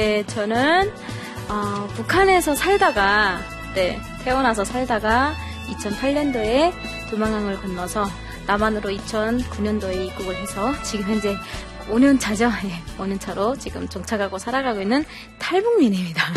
네, 저는 어, 북한에서 살다가 네, 태어나서 살다가 2008년도에 도망항을 건너서 남한으로 2009년도에 입국을 해서 지금 현재 5년 차죠. 네, 5년 차로 지금 정착하고 살아가고 있는 탈북민입니다.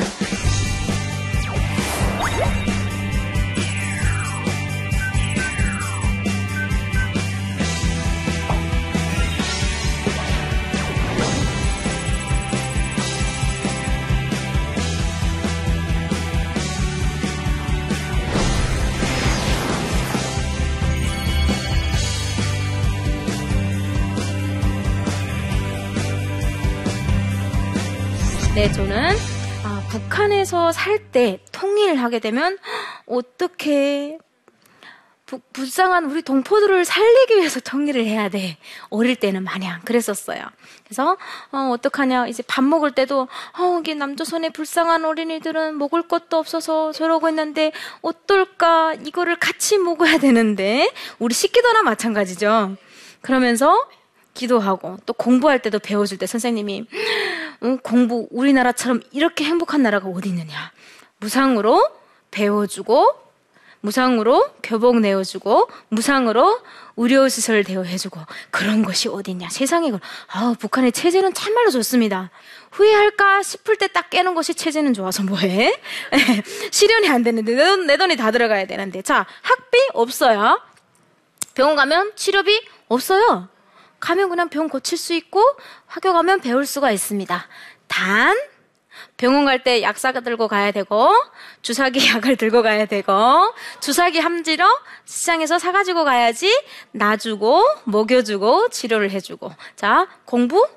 네, 저는 아, 북한에서 살 때 통일을 하게 되면 어떻게 불쌍한 우리 동포들을 살리기 위해서 통일을 해야 돼. 어릴 때는 마냥 그랬었어요. 그래서 어, 어떡하냐 이제 밥 먹을 때도 어, 이게 남조선의 불쌍한 어린이들은 먹을 것도 없어서 저러고 있는데 어떨까 이거를 같이 먹어야 되는데 우리 식기도나 마찬가지죠. 그러면서 기도하고 또 공부할 때도 배워줄 때 선생님이 어, 공부 우리나라처럼 이렇게 행복한 나라가 어디 있느냐? 무상으로 배워주고 무상으로 교복 내어주고 무상으로 의료시설 대여해주고 그런 것이 어딨냐? 세상에 아 북한의 체제는 참말로 좋습니다. 후회할까 싶을 때 딱 깨는 것이 체제는 좋아서 뭐해? 실현이 안 되는데 내, 돈, 내 돈이 다 들어가야 되는데. 자 학비 없어요. 병원 가면 치료비 없어요 가면 그냥 병 고칠 수 있고 학교 가면 배울 수가 있습니다. 단 병원 갈 때 약사가 들고 가야 되고 주사기 약을 들고 가야 되고 주사기 함지러 시장에서 사가지고 가야지 놔주고 먹여주고 치료를 해주고 자 공부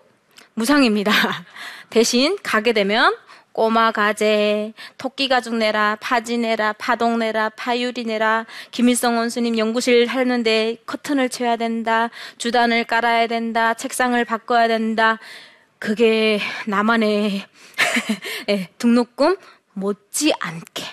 무상입니다. 대신 가게 되면 꼬마 가재, 토끼 가죽 내라, 파지 내라, 파동 내라, 파유리 내라, 김일성 원수님 연구실 하는데 커튼을 쳐야 된다, 주단을 깔아야 된다, 책상을 바꿔야 된다. 그게 나만의 예, 등록금? 못지 않게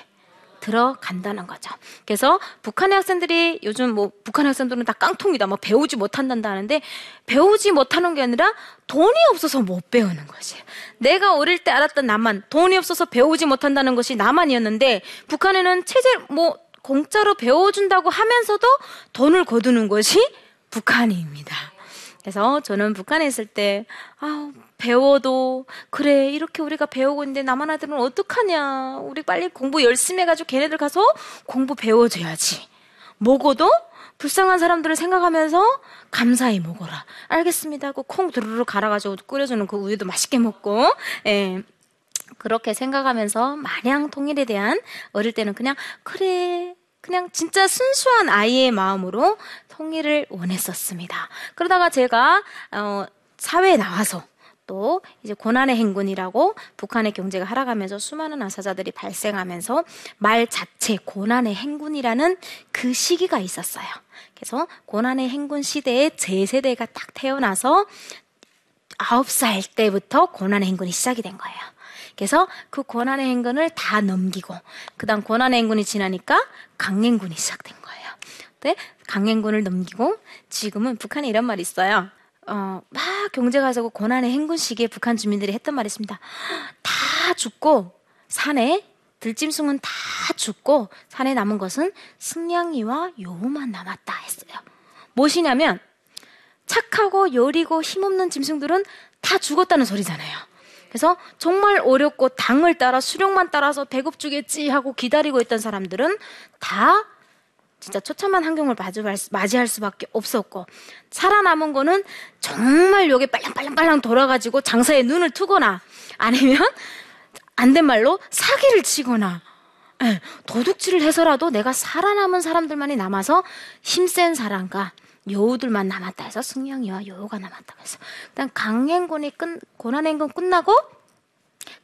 들어간다는 거죠. 그래서 북한의 학생들이 요즘 뭐 북한 학생들은 다 깡통이다, 뭐 배우지 못한단다 하는데 배우지 못하는 게 아니라 돈이 없어서 못 배우는 것이. 내가 어릴 때 알았던 나만 돈이 없어서 배우지 못한다는 것이 나만이었는데 북한에는 체제 뭐 공짜로 배워준다고 하면서도 돈을 거두는 것이 북한입니다. 그래서 저는 북한에 있을 때, 아, 배워도, 그래, 이렇게 우리가 배우고 있는데 남한 아들은 어떡하냐. 우리 빨리 공부 열심히 해가지고 걔네들 가서 공부 배워줘야지. 먹어도 불쌍한 사람들을 생각하면서 감사히 먹어라. 알겠습니다 하고 콩 두루루 갈아가지고 끓여주는 그 우유도 맛있게 먹고, 예. 그렇게 생각하면서 마냥 통일에 대한 어릴 때는 그냥, 그래, 그냥 진짜 순수한 아이의 마음으로 통일을 원했었습니다. 그러다가 제가 어, 사회에 나와서 또 이제 고난의 행군이라고 북한의 경제가 하락하면서 수많은 아사자들이 발생하면서 말 자체 고난의 행군이라는 그 시기가 있었어요. 그래서 고난의 행군 시대에 제 세대가 딱 태어나서 아홉 살 때부터 고난의 행군이 시작이 된 거예요. 그래서 그 고난의 행군을 다 넘기고 그다음 고난의 행군이 지나니까 강행군이 시작된 거예요. 네? 강행군을 넘기고 지금은 북한에 이런 말이 있어요. 어, 막 경제가 하자고 고난의 행군 시기에 북한 주민들이 했던 말이 있습니다. 다 죽고 산에 들짐승은 다 죽고 산에 남은 것은 승냥이와 여우만 남았다 했어요. 무엇이냐면 착하고 여리고 힘없는 짐승들은 다 죽었다는 소리잖아요. 그래서 정말 어렵고 당을 따라 수령만 따라서 배급 주겠지 하고 기다리고 있던 사람들은 다 진짜 처참한 환경을 맞이할 수밖에 없었고 살아남은 거는 정말 여기 빨랑빨랑빨랑 돌아가지고 장사에 눈을 트거나 아니면 안 된 말로 사기를 치거나 예, 도둑질을 해서라도 내가 살아남은 사람들만이 남아서 힘센 사람과 여우들만 남았다 해서 승령이와 여우가 남았다 해서 일단 강행군이 끝 고난행군 끝나고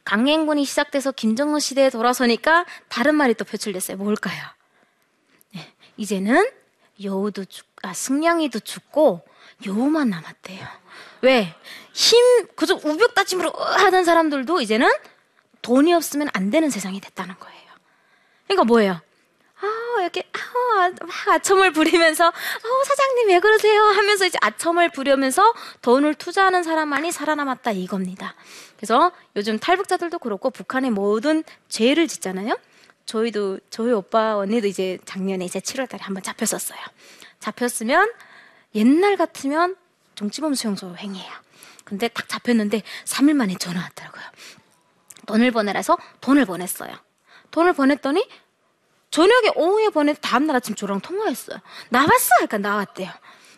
강행군이 시작돼서 김정은 시대에 돌아서니까 다른 말이 또 표출됐어요. 뭘까요? 네, 이제는 여우도 죽, 아 승냥이도 죽고 여우만 남았대요. 왜? 힘 그저 우벽 다짐으로 하던 사람들도 이제는 돈이 없으면 안 되는 세상이 됐다는 거예요. 그러니까 뭐예요? 아, 이렇게, 아, 막 아첨을 부리면서, 어, 사장님 왜 그러세요? 하면서 이제 아첨을 부려면서 돈을 투자하는 사람만이 살아남았다 이겁니다. 그래서 요즘 탈북자들도 그렇고 북한의 모든 죄를 짓잖아요? 저희도, 저희 오빠, 언니도 이제 작년에 이제 7월 달에 한번 잡혔었어요. 잡혔으면 옛날 같으면 정치범 수용소 행위예요. 근데 딱 잡혔는데 3일 만에 전화 왔더라고요. 돈을 보내라서 돈을 보냈어요. 돈을 보냈더니 저녁에 오후에 보내 다음날 아침 저랑 통화했어요. 나왔어? 그러니까 나왔대요.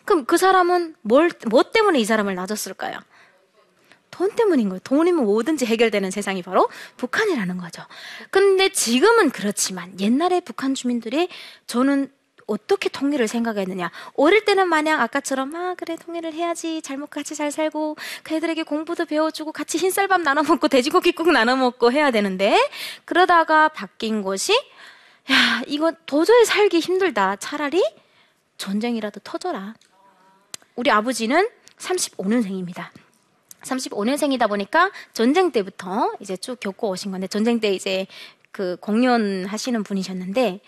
그럼 그 사람은 뭘, 뭐 때문에 이 사람을 놔줬을까요? 돈 때문인 거예요. 돈이면 뭐든지 해결되는 세상이 바로 북한이라는 거죠. 근데 지금은 그렇지만 옛날에 북한 주민들이 저는 어떻게 통일을 생각했느냐. 어릴 때는 마냥 아까처럼, 아, 그래, 통일을 해야지. 잘 먹고 같이 잘 살고, 그 애들에게 공부도 배워주고, 같이 흰쌀밥 나눠 먹고, 돼지고기국 나눠 먹고 해야 되는데, 그러다가 바뀐 것이, 야, 이거 도저히 살기 힘들다. 차라리 전쟁이라도 터져라. 우리 아버지는 35년생입니다. 35년생이다 보니까 전쟁 때부터 이제 쭉 겪고 오신 건데, 전쟁 때 이제 그 공연하시는 분이셨는데,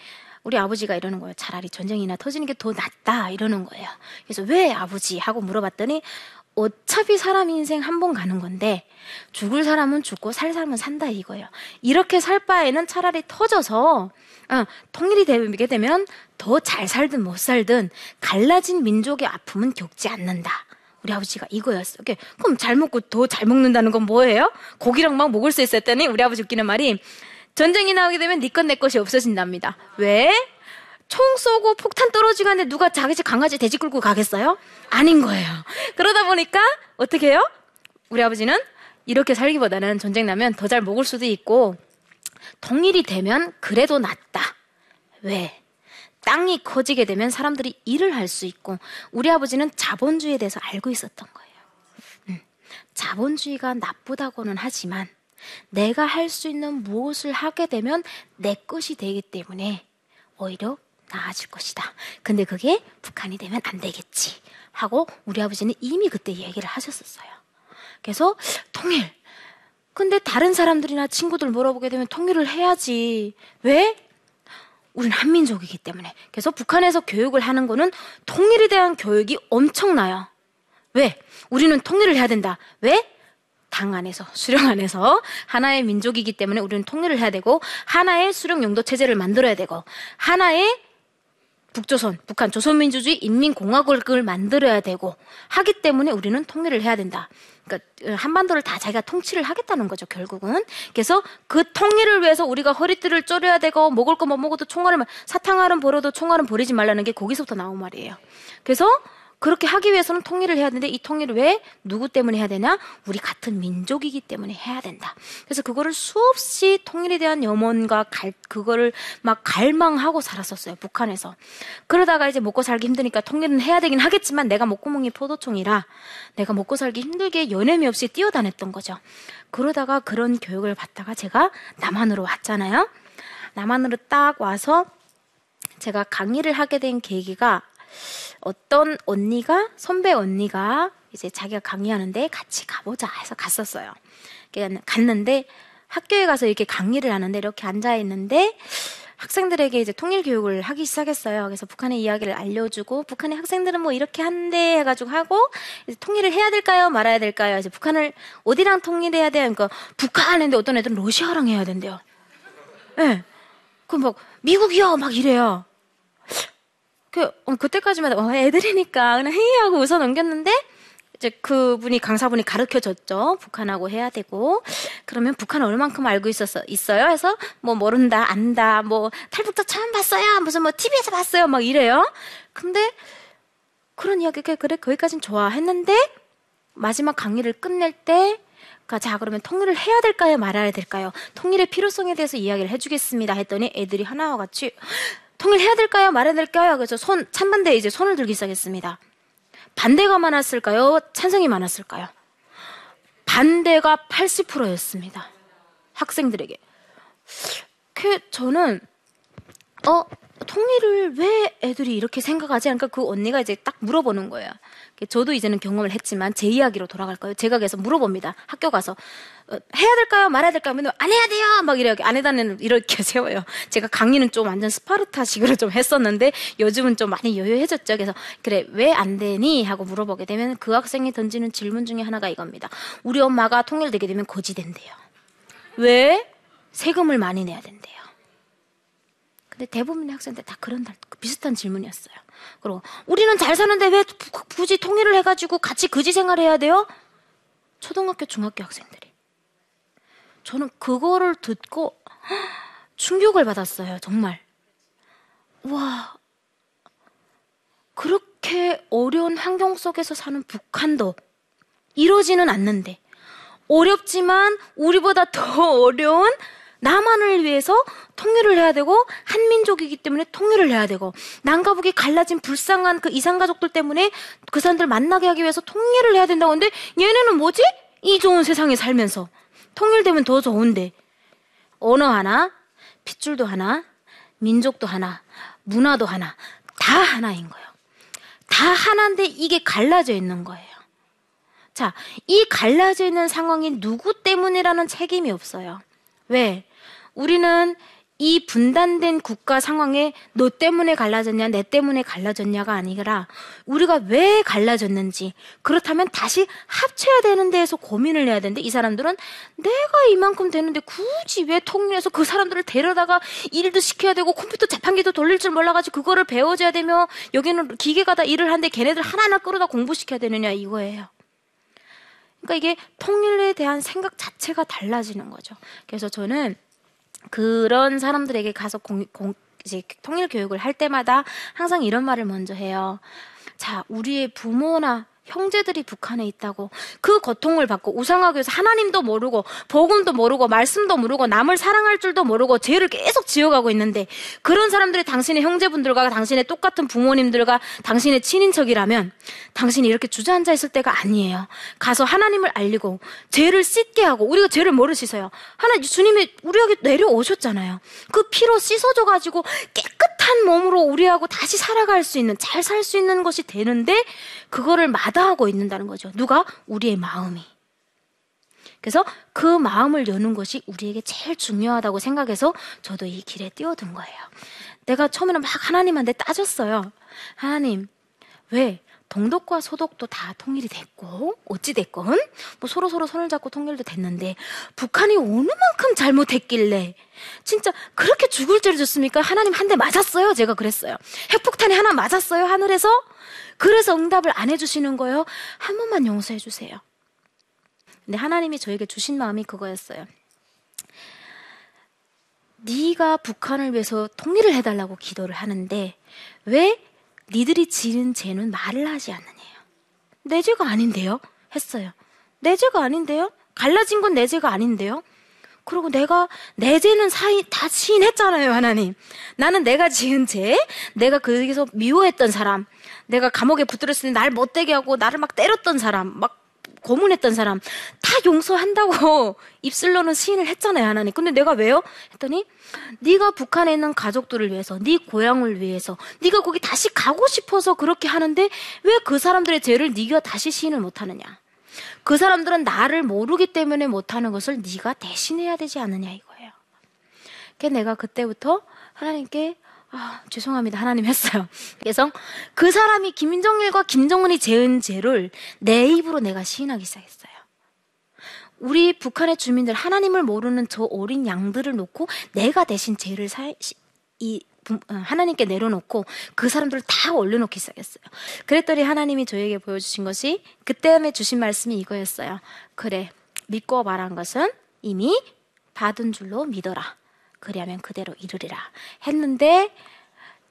우리 아버지가 이러는 거예요. 차라리 전쟁이나 터지는 게 더 낫다 이러는 거예요. 그래서 왜 아버지 하고 물어봤더니 어차피 사람 인생 한 번 가는 건데 죽을 사람은 죽고 살 사람은 산다 이거예요. 이렇게 살 바에는 차라리 터져서 어, 통일이 되게 되면 더 잘 살든 못 살든 갈라진 민족의 아픔은 겪지 않는다. 우리 아버지가 이거였어. 요 그럼 잘 먹고 더 잘 먹는다는 건 뭐예요? 고기랑 막 먹을 수 있었더니 우리 아버지 웃기는 말이 전쟁이 나오게 되면 니것내 네 것이 없어진답니다. 왜? 총 쏘고 폭탄 떨어지고 하는데 누가 자기 집 강아지 돼지 끌고 가겠어요? 아닌 거예요. 그러다 보니까 어떻게 해요? 우리 아버지는 이렇게 살기보다는 전쟁 나면 더 잘 먹을 수도 있고 통일이 되면 그래도 낫다. 왜? 땅이 커지게 되면 사람들이 일을 할 수 있고 우리 아버지는 자본주의에 대해서 알고 있었던 거예요. 음, 자본주의가 나쁘다고는 하지만 내가 할 수 있는 무엇을 하게 되면 내 것이 되기 때문에 오히려 나아질 것이다. 근데 그게 북한이 되면 안 되겠지. 하고 우리 아버지는 이미 그때 얘기를 하셨었어요. 그래서 통일. 근데 다른 사람들이나 친구들 물어보게 되면 통일을 해야지. 왜? 우린 한민족이기 때문에. 그래서 북한에서 교육을 하는 거는 통일에 대한 교육이 엄청나요. 왜? 우리는 통일을 해야 된다. 왜? 당 안에서 수령 안에서 하나의 민족이기 때문에 우리는 통일을 해야 되고 하나의 수령 용도 체제를 만들어야 되고 하나의 북조선, 북한 조선민주주의 인민공화국을 만들어야 되고 하기 때문에 우리는 통일을 해야 된다. 그러니까 한반도를 다 자기가 통치를 하겠다는 거죠, 결국은. 그래서 그 통일을 위해서 우리가 허리띠를 쪼려야 되고 먹을 거 못 먹어도 총알을 사탕알은 버려도 총알은 버리지 말라는 게 거기서부터 나온 말이에요. 그래서 그렇게 하기 위해서는 통일을 해야 되는데 이 통일을 왜 누구 때문에 해야 되냐? 우리 같은 민족이기 때문에 해야 된다. 그래서 그거를 수없이 통일에 대한 염원과 갈, 그거를 막 갈망하고 살았었어요. 북한에서. 그러다가 이제 먹고 살기 힘드니까 통일은 해야 되긴 하겠지만 내가 목구멍이 포도총이라 내가 먹고 살기 힘들게 연애미 없이 뛰어다녔던 거죠. 그러다가 그런 교육을 받다가 제가 남한으로 왔잖아요. 남한으로 딱 와서 제가 강의를 하게 된 계기가 어떤 언니가 선배 언니가 이제 자기가 강의하는데 같이 가보자 해서 갔었어요. 갔는데 학교에 가서 이렇게 강의를 하는데 이렇게 앉아 있는데 학생들에게 이제 통일 교육을 하기 시작했어요. 그래서 북한의 이야기를 알려주고 북한의 학생들은 뭐 이렇게 한대 해가지고 하고 이제 통일을 해야 될까요? 말아야 될까요? 이제 북한을 어디랑 통일해야 돼요? 그러니까 북한 했는데 어떤 애들은 러시아랑 해야 된대요. 예. 네. 그럼 막 미국이요 막 이래요. 그, 어, 그때까지만 어, 애들이니까 그냥 회의하고 웃어 넘겼는데 이제 그분이 강사분이 가르쳐 줬죠. 북한하고 해야 되고 그러면 북한 얼만큼 알고 있었어 있어요. 해서 뭐 모른다, 안다, 뭐 탈북자 처음 봤어요. 무슨 뭐 TV에서 봤어요. 막 이래요. 근데 그런 이야기가 그래 거기까진 좋아했는데 마지막 강의를 끝낼 때 자, 그러면 통일을 해야 될까요? 말아야 될까요? 통일의 필요성에 대해서 이야기를 해주겠습니다. 했더니 애들이 하나와 같이 통일해야 될까요? 말해야 될까요? 그래서 손, 찬반대에 이제 손을 들기 시작했습니다. 반대가 많았을까요? 찬성이 많았을까요? 반대가 80%였습니다. 학생들에게. 그, 저는 어, 통일을 왜 애들이 이렇게 생각하지? 그러니까 그 언니가 이제 딱 물어보는 거예요. 저도 이제는 경험을 했지만 제 이야기로 돌아갈 거예요. 제가 계속 물어봅니다. 학교 가서 어, 해야 될까요? 말아야 될까요? 맨날 안 해야 돼요. 막 이렇게 안 해다는 이렇게 세워요. 제가 강의는 좀 완전 스파르타식으로 좀 했었는데 요즘은 좀 많이 여유해졌죠. 그래서 그래 왜 안 되니 하고 물어보게 되면 그 학생이 던지는 질문 중에 하나가 이겁니다. 우리 엄마가 통일되게 되면 거지 된대요. 왜? 세금을 많이 내야 된대요. 근데 대부분의 학생들 다 그런 비슷한 질문이었어요. 그리고 우리는 잘 사는데 왜 굳이 통일을 해가지고 같이 거지 생활해야 돼요? 초등학교, 중학교 학생들이. 저는 그거를 듣고 충격을 받았어요. 정말. 와, 그렇게 어려운 환경 속에서 사는 북한도 이러지는 않는데 어렵지만 우리보다 더 어려운 남한을 위해서 통일을 해야 되고 한민족이기 때문에 통일을 해야 되고 남과 북이 갈라진 불쌍한 그 이산 가족들 때문에 그 사람들 만나게 하기 위해서 통일을 해야 된다고 하는데 얘네는 뭐지? 이 좋은 세상에 살면서 통일되면 더 좋은데 언어 하나, 핏줄도 하나, 민족도 하나, 문화도 하나 다 하나인 거예요. 다 하나인데 이게 갈라져 있는 거예요. 자, 이 갈라져 있는 상황이 누구 때문이라는 책임이 없어요. 왜? 우리는 이 분단된 국가 상황에 너 때문에 갈라졌냐, 내 때문에 갈라졌냐가 아니라 우리가 왜 갈라졌는지 그렇다면 다시 합쳐야 되는 데에서 고민을 해야 되는데 이 사람들은 내가 이만큼 되는데 굳이 왜 통일해서 그 사람들을 데려다가 일도 시켜야 되고 컴퓨터 자판기도 돌릴 줄 몰라가지고 그거를 배워줘야 되며 여기는 기계가 다 일을 하는데 걔네들 하나하나 끌어다 공부시켜야 되느냐 이거예요. 그러니까 이게 통일에 대한 생각 자체가 달라지는 거죠. 그래서 저는 그런 사람들에게 가서 공, 공, 이제 통일 교육을 할 때마다 항상 이런 말을 먼저 해요. 자, 우리의 부모나 형제들이 북한에 있다고 그 고통을 받고 우상하기 위해서 하나님도 모르고 복음도 모르고 말씀도 모르고 남을 사랑할 줄도 모르고 죄를 계속 지어가고 있는데 그런 사람들이 당신의 형제분들과 당신의 똑같은 부모님들과 당신의 친인척이라면 당신이 이렇게 주저앉아 있을 때가 아니에요. 가서 하나님을 알리고 죄를 씻게 하고 우리가 죄를 모르 씻어요. 하나 주님이 우리에게 내려오셨잖아요. 그 피로 씻어져 가지고 깨끗 한 몸으로 우리하고 다시 살아갈 수 있는 잘 살 수 있는 것이 되는데 그거를 마다하고 있는다는 거죠. 누가? 우리의 마음이. 그래서 그 마음을 여는 것이 우리에게 제일 중요하다고 생각해서 저도 이 길에 뛰어든 거예요. 내가 처음에는 막 하나님한테 따졌어요. 하나님, 왜 동독과 소독도 다 통일이 됐고 어찌 됐건 뭐 서로 서로 손을 잡고 통일도 됐는데 북한이 어느 만큼 잘못했길래 진짜 그렇게 죽을 죄를 줬습니까? 하나님 한 대 맞았어요. 제가 그랬어요. 핵폭탄이 하나 맞았어요. 하늘에서 그래서 응답을 안 해주시는 거예요. 한 번만 용서해 주세요. 근데 하나님이 저에게 주신 마음이 그거였어요. 네가 북한을 위해서 통일을 해달라고 기도를 하는데 왜 니들이 지은 죄는 말을 하지 않느냐요. 내 죄가 아닌데요? 했어요. 내 죄가 아닌데요? 갈라진 건 내 죄가 아닌데요? 그리고 내가 내 죄는 사이 다 시인했잖아요, 하나님. 나는 내가 지은 죄, 내가 거기서 미워했던 사람, 내가 감옥에 붙들었을 때날 못되게 하고 나를 막 때렸던 사람, 막 고문했던 사람 다 용서한다고 입술로는 시인을 했잖아요, 하나님. 근데 내가 왜요? 했더니 네가 북한에 있는 가족들을 위해서, 네 고향을 위해서, 네가 거기 다시 가고 싶어서 그렇게 하는데 왜 그 사람들의 죄를 네가 다시 시인을 못 하느냐? 그 사람들은 나를 모르기 때문에 못 하는 것을 네가 대신해야 되지 않느냐 이거예요. 그래서 내가 그때부터 하나님께 아, 죄송합니다. 하나님 했어요. 그래서 그 사람이 김정일과 김정은이 재은 죄를 내 입으로 내가 시인하기 시작했어요. 우리 북한의 주민들 하나님을 모르는 저 어린 양들을 놓고 내가 대신 죄를 사, 이 어, 하나님께 내려놓고 그 사람들을 다 올려놓기 시작했어요. 그랬더니 하나님이 저에게 보여주신 것이 그때에 주신 말씀이 이거였어요. 그래 믿고 말한 것은 이미 받은 줄로 믿어라. 그리하면 그대로 이르리라 했는데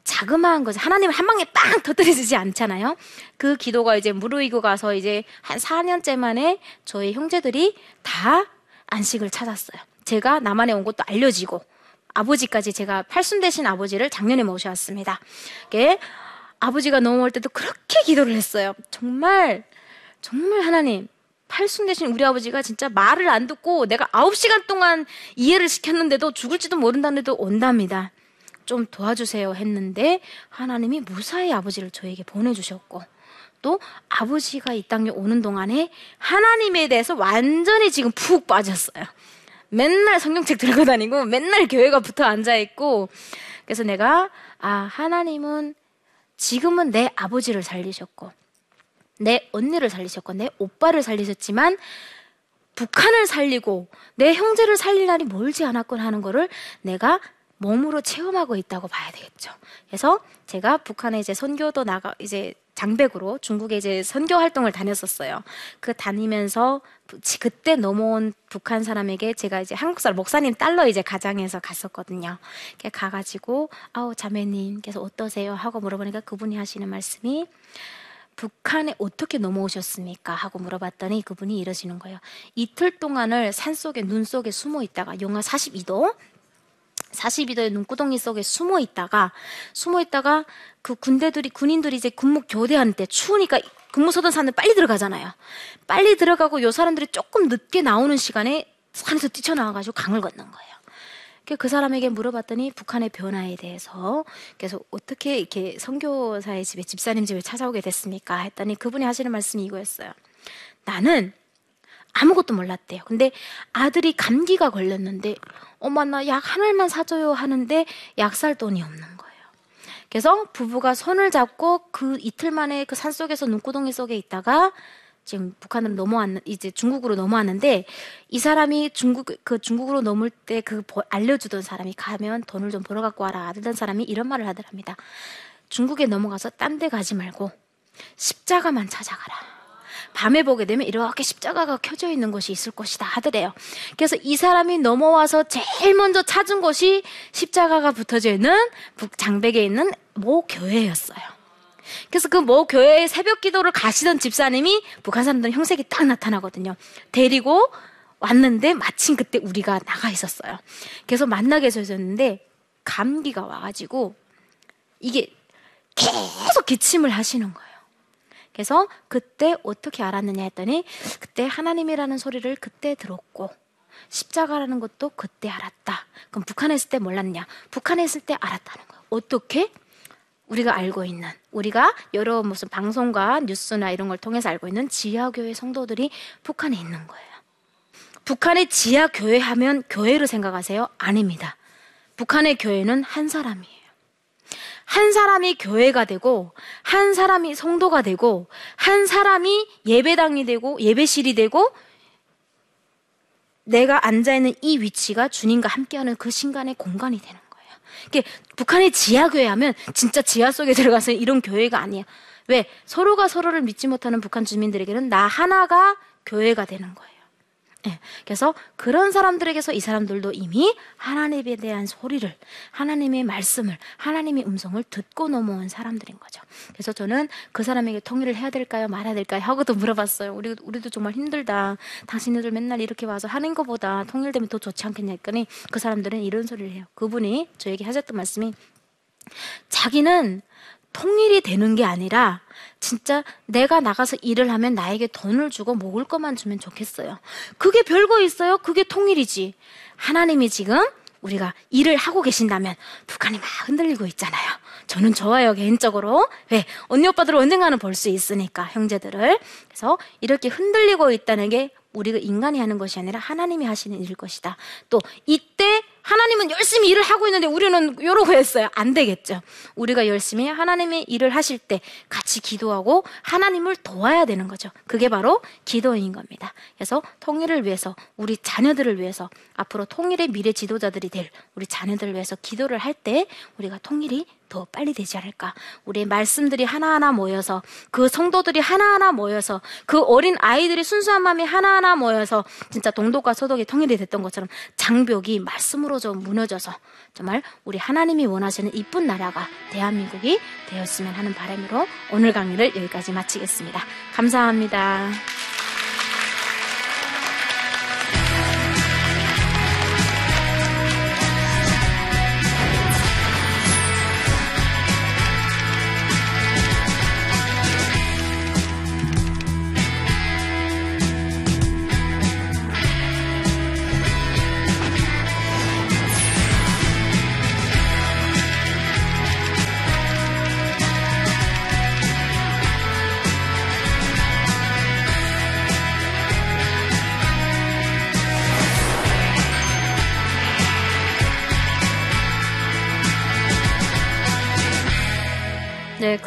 자그마한 거죠. 하나님은 한 방에 빵 터뜨리지 않잖아요. 그 기도가 이제 무르익고 가서 이제 한 4년째 만에 저희 형제들이 다 안식을 찾았어요. 제가 남한에 온 것도 알려지고 아버지까지 제가 팔순 되신 아버지를 작년에 모셔왔습니다. 그 아버지가 넘어올 때도 그렇게 기도를 했어요. 정말 정말 하나님 팔순 대신 우리 아버지가 진짜 말을 안 듣고 내가 아홉 시간 동안 이해를 시켰는데도 죽을지도 모른다는데도 온답니다. 좀 도와주세요 했는데 하나님이 무사히 아버지를 저에게 보내주셨고 또 아버지가 이 땅에 오는 동안에 하나님에 대해서 완전히 지금 푹 빠졌어요. 맨날 성경책 들고 다니고 맨날 교회가 붙어 앉아 있고 그래서 내가 아 하나님은 지금은 내 아버지를 살리셨고 내 언니를 살리셨고 내 오빠를 살리셨지만 북한을 살리고 내 형제를 살릴 날이 멀지 않았군 하는 거를 내가 몸으로 체험하고 있다고 봐야 되겠죠. 그래서 제가 북한에 이제 선교도 나가 이제 장백으로 중국에 이제 선교 활동을 다녔었어요. 그 다니면서 그때 넘어온 북한 사람에게 제가 이제 한국 사람 목사님 딸러 이제 가장해서 갔었거든요. 가가지고 아우 자매님께서 어떠세요 하고 물어보니까 그분이 하시는 말씀이 북한에 어떻게 넘어오셨습니까? 하고 물어봤더니 그분이 이러시는 거예요. 이틀 동안을 산 속에 눈 속에 숨어 있다가 영하 42도 42도의 눈구덩이 속에 숨어 있다가 숨어 있다가 그 군대들이 군인들이 이제 군무 교대하는 때 추우니까 근무소던산을 빨리 들어가잖아요. 빨리 들어가고 요 사람들이 조금 늦게 나오는 시간에 산에서 뛰쳐나와가지고 강을 건넌 거예요. 그 사람에게 물어봤더니 북한의 변화에 대해서 그래서 어떻게 이렇게 선교사의 집에 집사님 집을 찾아오게 됐습니까? 했더니 그분이 하시는 말씀이 이거였어요. 나는 아무것도 몰랐대요. 근데 아들이 감기가 걸렸는데 엄마 나약 하나만 사줘요 하는데 약 살 돈이 없는 거예요. 그래서 부부가 손을 잡고 그 이틀 만에 그 산속에서 눈구덩이 속에 있다가 지금 북한으로 넘어왔는 이제 중국으로 넘어왔는데 이 사람이 중국 그 중국으로 넘을 때 그 알려주던 사람이 가면 돈을 좀 벌어 갖고 와라 하던 사람이 이런 말을 하더랍니다. 중국에 넘어가서 딴 데 가지 말고 십자가만 찾아가라. 밤에 보게 되면 이렇게 십자가가 켜져 있는 곳이 있을 것이다 하더래요. 그래서 이 사람이 넘어와서 제일 먼저 찾은 곳이 십자가가 붙어져 있는 북장백에 있는 모 교회였어요. 그래서 그 모 교회에 새벽 기도를 가시던 집사님이 북한 사람들은 형색이 딱 나타나거든요. 데리고 왔는데 마침 그때 우리가 나가 있었어요. 그래서 만나게 되었는데 감기가 와가지고 이게 계속 기침을 하시는 거예요. 그래서 그때 어떻게 알았느냐 했더니 그때 하나님이라는 소리를 그때 들었고 십자가라는 것도 그때 알았다. 그럼 북한에 있을 때 몰랐냐? 북한에 있을 때 알았다는 거예요. 어떻게? 우리가 알고 있는 우리가 여러 무슨 방송과 뉴스나 이런 걸 통해서 알고 있는 지하교회 성도들이 북한에 있는 거예요. 북한의 지하교회 하면 교회로 생각하세요? 아닙니다. 북한의 교회는 한 사람이에요. 한 사람이 교회가 되고, 한 사람이 성도가 되고, 한 사람이 예배당이 되고, 예배실이 되고, 내가 앉아있는 이 위치가 주님과 함께하는 그 순간의 공간이 되는. 이게 북한의 지하교회 하면 진짜 지하 속에 들어가서 이런 교회가 아니에요. 왜? 서로가 서로를 믿지 못하는 북한 주민들에게는 나 하나가 교회가 되는 거예요. 네. 그래서 그런 사람들에게서 이 사람들도 이미 하나님에 대한 소리를, 하나님의 말씀을, 하나님의 음성을 듣고 넘어온 사람들인 거죠. 그래서 저는 그 사람에게 통일을 해야 될까요? 말아야 될까요? 하고도 물어봤어요. 우리, 우리도 정말 힘들다. 당신들 맨날 이렇게 와서 하는 것보다 통일되면 더 좋지 않겠냐 했더니 그 사람들은 이런 소리를 해요. 그분이 저에게 하셨던 말씀이 자기는 통일이 되는 게 아니라 진짜 내가 나가서 일을 하면 나에게 돈을 주고 먹을 것만 주면 좋겠어요. 그게 별거 있어요? 그게 통일이지. 하나님이 지금 우리가 일을 하고 계신다면 북한이 막 흔들리고 있잖아요. 저는 좋아요, 개인적으로. 왜? 언니 오빠들은 언젠가는 볼 수 있으니까, 형제들을. 그래서 이렇게 흔들리고 있다는 게 우리가 인간이 하는 것이 아니라 하나님이 하시는 일일 것이다. 또 이때 하나님은 열심히 일을 하고 있는데 우리는 이러고 했어요. 안 되겠죠. 우리가 열심히 하나님의 일을 하실 때 같이 기도하고 하나님을 도와야 되는 거죠. 그게 바로 기도인 겁니다. 그래서 통일을 위해서 우리 자녀들을 위해서 앞으로 통일의 미래 지도자들이 될 우리 자녀들을 위해서 기도를 할 때 우리가 통일이 더 빨리 되지 않을까. 우리의 말씀들이 하나하나 모여서 그 성도들이 하나하나 모여서 그 어린 아이들이 순수한 마음이 하나하나 모여서 진짜 동독과 서독이 통일이 됐던 것처럼 장벽이 말씀으로 좀 무너져서 정말 우리 하나님이 원하시는 이쁜 나라가 대한민국이 되었으면 하는 바람으로 오늘 강의를 여기까지 마치겠습니다. 감사합니다.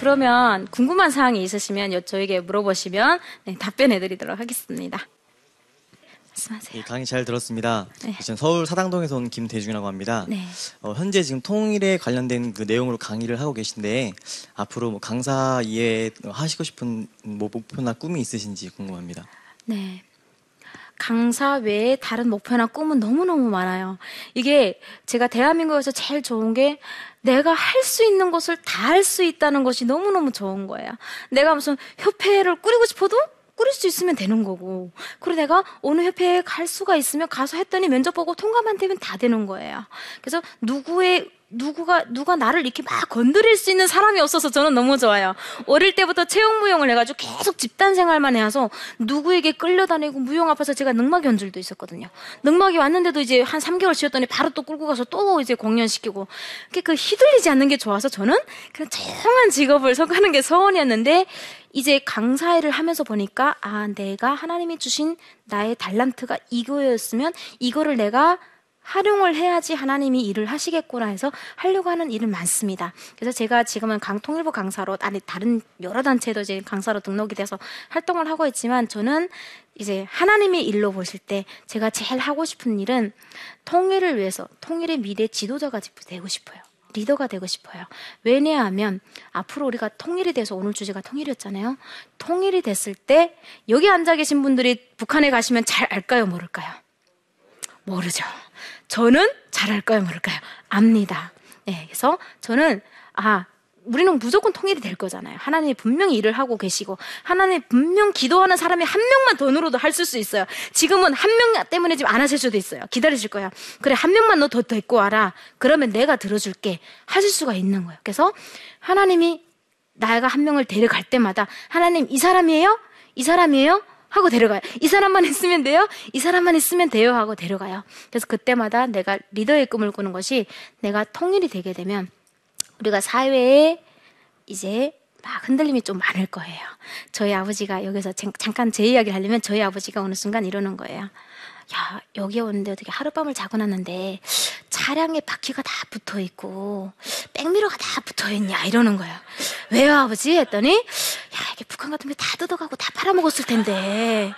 그러면 궁금한 사항이 있으시면 저에게 물어보시면 네, 답변해 드리도록 하겠습니다. 말씀하세요. 예, 강의 잘 들었습니다. 네. 저는 서울 사당동에서 온 김대중이라고 합니다. 네. 어, 현재 지금 통일에 관련된 그 내용으로 강의를 하고 계신데 앞으로 뭐 강사 이에 하시고 싶은 뭐 목표나 꿈이 있으신지 궁금합니다. 네. 강사 외에 다른 목표나 꿈은 너무너무 많아요. 이게 제가 대한민국에서 제일 좋은 게 내가 할 수 있는 것을 다 할 수 있다는 것이 너무너무 좋은 거예요. 내가 무슨 협회를 꾸리고 싶어도 꾸릴 수 있으면 되는 거고. 그리고 내가 어느 협회에 갈 수가 있으면 가서 했더니 면접 보고 통과만 되면 다 되는 거예요. 그래서 누구의 누구가 누가 나를 이렇게 막 건드릴 수 있는 사람이 없어서 저는 너무 좋아요. 어릴 때부터 체육 무용을 해가지고 계속 집단 생활만 해서 누구에게 끌려다니고 무용 앞에서 제가 능마기 한 줄도 있었거든요. 능마기 왔는데도 이제 한 3개월 쉬었더니 바로 또 끌고 가서 또 이제 공연시키고 그 휘둘리지 않는 게 좋아서 저는 그냥 조용한 직업을 선하는 게 소원이었는데 이제 강사 일을 하면서 보니까 아 내가 하나님이 주신 나의 달란트가 이거였으면 이거를 내가 활용을 해야지 하나님이 일을 하시겠구나 해서 하려고 하는 일은 많습니다. 그래서 제가 지금은 강통일부 강사로 아니 다른 여러 단체도 이제 강사로 등록이 돼서 활동을 하고 있지만 저는 이제 하나님의 일로 보실 때 제가 제일 하고 싶은 일은 통일을 위해서 통일의 미래 지도자가 되고 싶어요. 리더가 되고 싶어요. 왜냐하면 앞으로 우리가 통일이 돼서 오늘 주제가 통일이었잖아요. 통일이 됐을 때 여기 앉아 계신 분들이 북한에 가시면 잘 알까요, 모를까요? 모르죠. 저는 잘 알까요, 모를까요? 압니다. 네, 그래서 저는 아 우리는 무조건 통일이 될 거잖아요. 하나님이 분명히 일을 하고 계시고 하나님이 분명 기도하는 사람이 한 명만 돈으로도 할 수 있어요. 지금은 한 명 때문에 지금 안 하실 수도 있어요. 기다리실 거예요. 그래 한 명만 너 더 데리고 와라. 그러면 내가 들어줄게. 하실 수가 있는 거예요. 그래서 하나님이 나가 한 명을 데려갈 때마다 하나님 이 사람이에요? 이 사람이에요? 하고 데려가요. 이 사람만 있으면 돼요? 이 사람만 있으면 돼요? 하고 데려가요. 그래서 그때마다 내가 리더의 꿈을 꾸는 것이 내가 통일이 되게 되면 우리가 사회에 이제 막 흔들림이 좀 많을 거예요. 저희 아버지가 여기서 잠깐 제 이야기를 하려면 저희 아버지가 어느 순간 이러는 거예요. 야, 여기 오는데 어떻게 하룻밤을 자고 났는데 차량에 바퀴가 다 붙어 있고 백미러가 다 붙어 있냐 이러는 거예요. 왜요, 아버지? 했더니 야, 이게 북한 같은 게 다 뜯어가고 다 팔아먹었을 텐데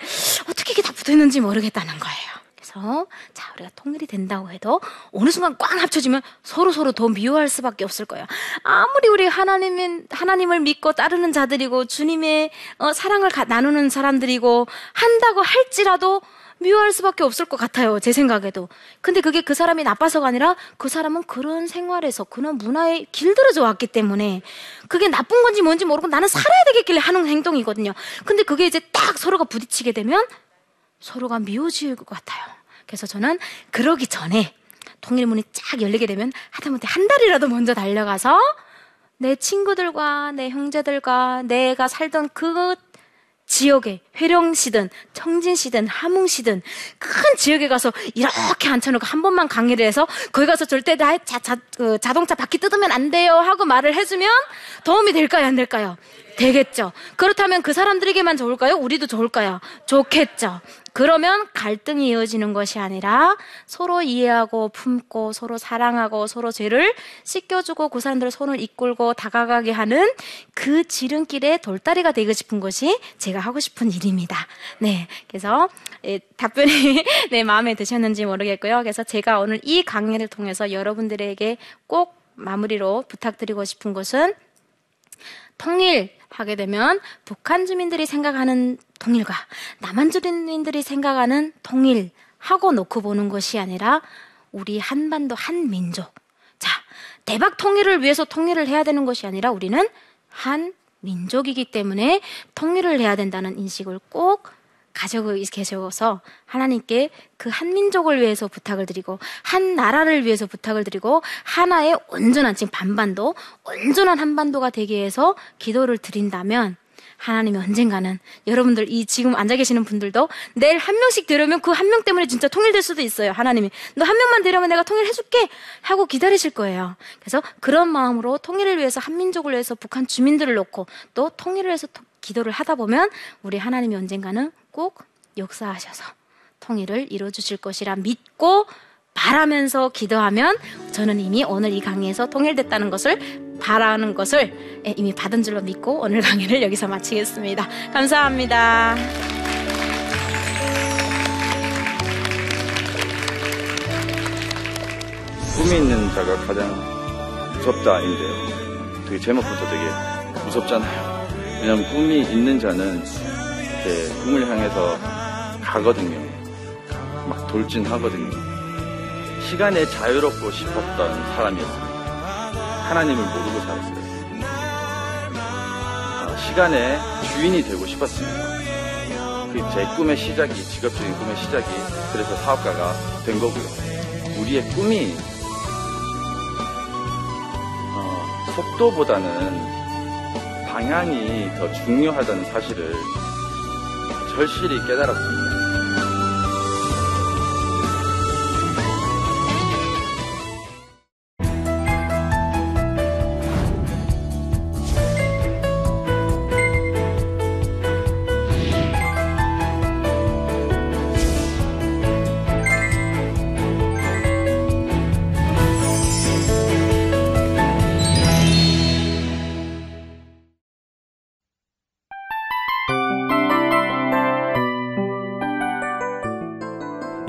어떻게 이게 다 붙어 있는지 모르겠다는 거예요. 그래서 자 우리가 통일이 된다고 해도 어느 순간 꽝 합쳐지면 서로 서로 더 미워할 수밖에 없을 거예요. 아무리 우리 하나님은 하나님을 믿고 따르는 자들이고 주님의 어, 사랑을 가, 나누는 사람들이고 한다고 할지라도 미워할 수밖에 없을 것 같아요. 제 생각에도. 근데 그게 그 사람이 나빠서가 아니라 그 사람은 그런 생활에서 그런 문화에 길들여져 왔기 때문에 그게 나쁜 건지 뭔지 모르고 나는 살아야 되겠길래 하는 행동이거든요. 근데 그게 이제 딱 서로가 부딪히게 되면 서로가 미워질 것 같아요. 그래서 저는 그러기 전에 통일문이 쫙 열리게 되면 하다못해 한 달이라도 먼저 달려가서 내 친구들과 내 형제들과 내가 살던 그 지역에 회령시든 청진시든 함흥시든 큰 지역에 가서 이렇게 앉혀놓고 한 번만 강의를 해서 거기 가서 절대 나 자, 자, 그 자동차 바퀴 뜯으면 안 돼요 하고 말을 해주면 도움이 될까요 안 될까요? 되겠죠. 그렇다면 그 사람들에게만 좋을까요? 우리도 좋을까요? 좋겠죠. 그러면 갈등이 이어지는 것이 아니라 서로 이해하고 품고 서로 사랑하고 서로 죄를 씻겨주고 그 사람들의 손을 이끌고 다가가게 하는 그 지름길에 돌다리가 되고 싶은 것이 제가 하고 싶은 일입니다. 네. 그래서 예, 답변이 네, 마음에 드셨는지 모르겠고요. 그래서 제가 오늘 이 강의를 통해서 여러분들에게 꼭 마무리로 부탁드리고 싶은 것은 통일 하게 되면 북한 주민들이 생각하는 통일과 남한 주민들이 생각하는 통일 하고 놓고 보는 것이 아니라 우리 한반도 한 민족. 자, 대박 통일을 위해서 통일을 해야 되는 것이 아니라 우리는 한 민족이기 때문에 통일을 해야 된다는 인식을 꼭 가지고 계셔서 하나님께 그 한민족을 위해서 부탁을 드리고 한 나라를 위해서 부탁을 드리고 하나의 온전한 지금 반반도 온전한 한반도가 되기 위해서 기도를 드린다면 하나님이 언젠가는 여러분들 이 지금 앉아 계시는 분들도 내일 한 명씩 데려오면 그 한 명 때문에 진짜 통일될 수도 있어요. 하나님이 너 한 명만 데려오면 내가 통일해줄게 하고 기다리실 거예요. 그래서 그런 마음으로 통일을 위해서 한민족을 위해서 북한 주민들을 놓고 또 통일을 위해서 기도를 하다 보면 우리 하나님이 언젠가는 꼭 역사하셔서 통일을 이루어 주실 것이라 믿고 바라면서 기도하면 저는 이미 오늘 이 강의에서 통일됐다는 것을 바라는 것을 예, 이미 받은 줄로 믿고 오늘 강의를 여기서 마치겠습니다. 감사합니다. 꿈이 있는 자가 가장 무섭다인데요. 되게 제목부터 되게 무섭잖아요. 왜냐하면 꿈이 있는 자는 이렇게 꿈을 향해서 가거든요. 막 돌진하거든요. 시간에 자유롭고 싶었던 사람이었습니다. 하나님을 모르고 살았어요. 아, 시간의 주인이 되고 싶었습니다. 그제 꿈의 시작이, 직업적인 꿈의 시작이 그래서 사업가가 된 거고요. 우리의 꿈이 어, 속도보다는 방향이 더 중요하다는 사실을 절실히 깨달았습니다.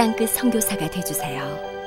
땅끝 성교사가 되주세요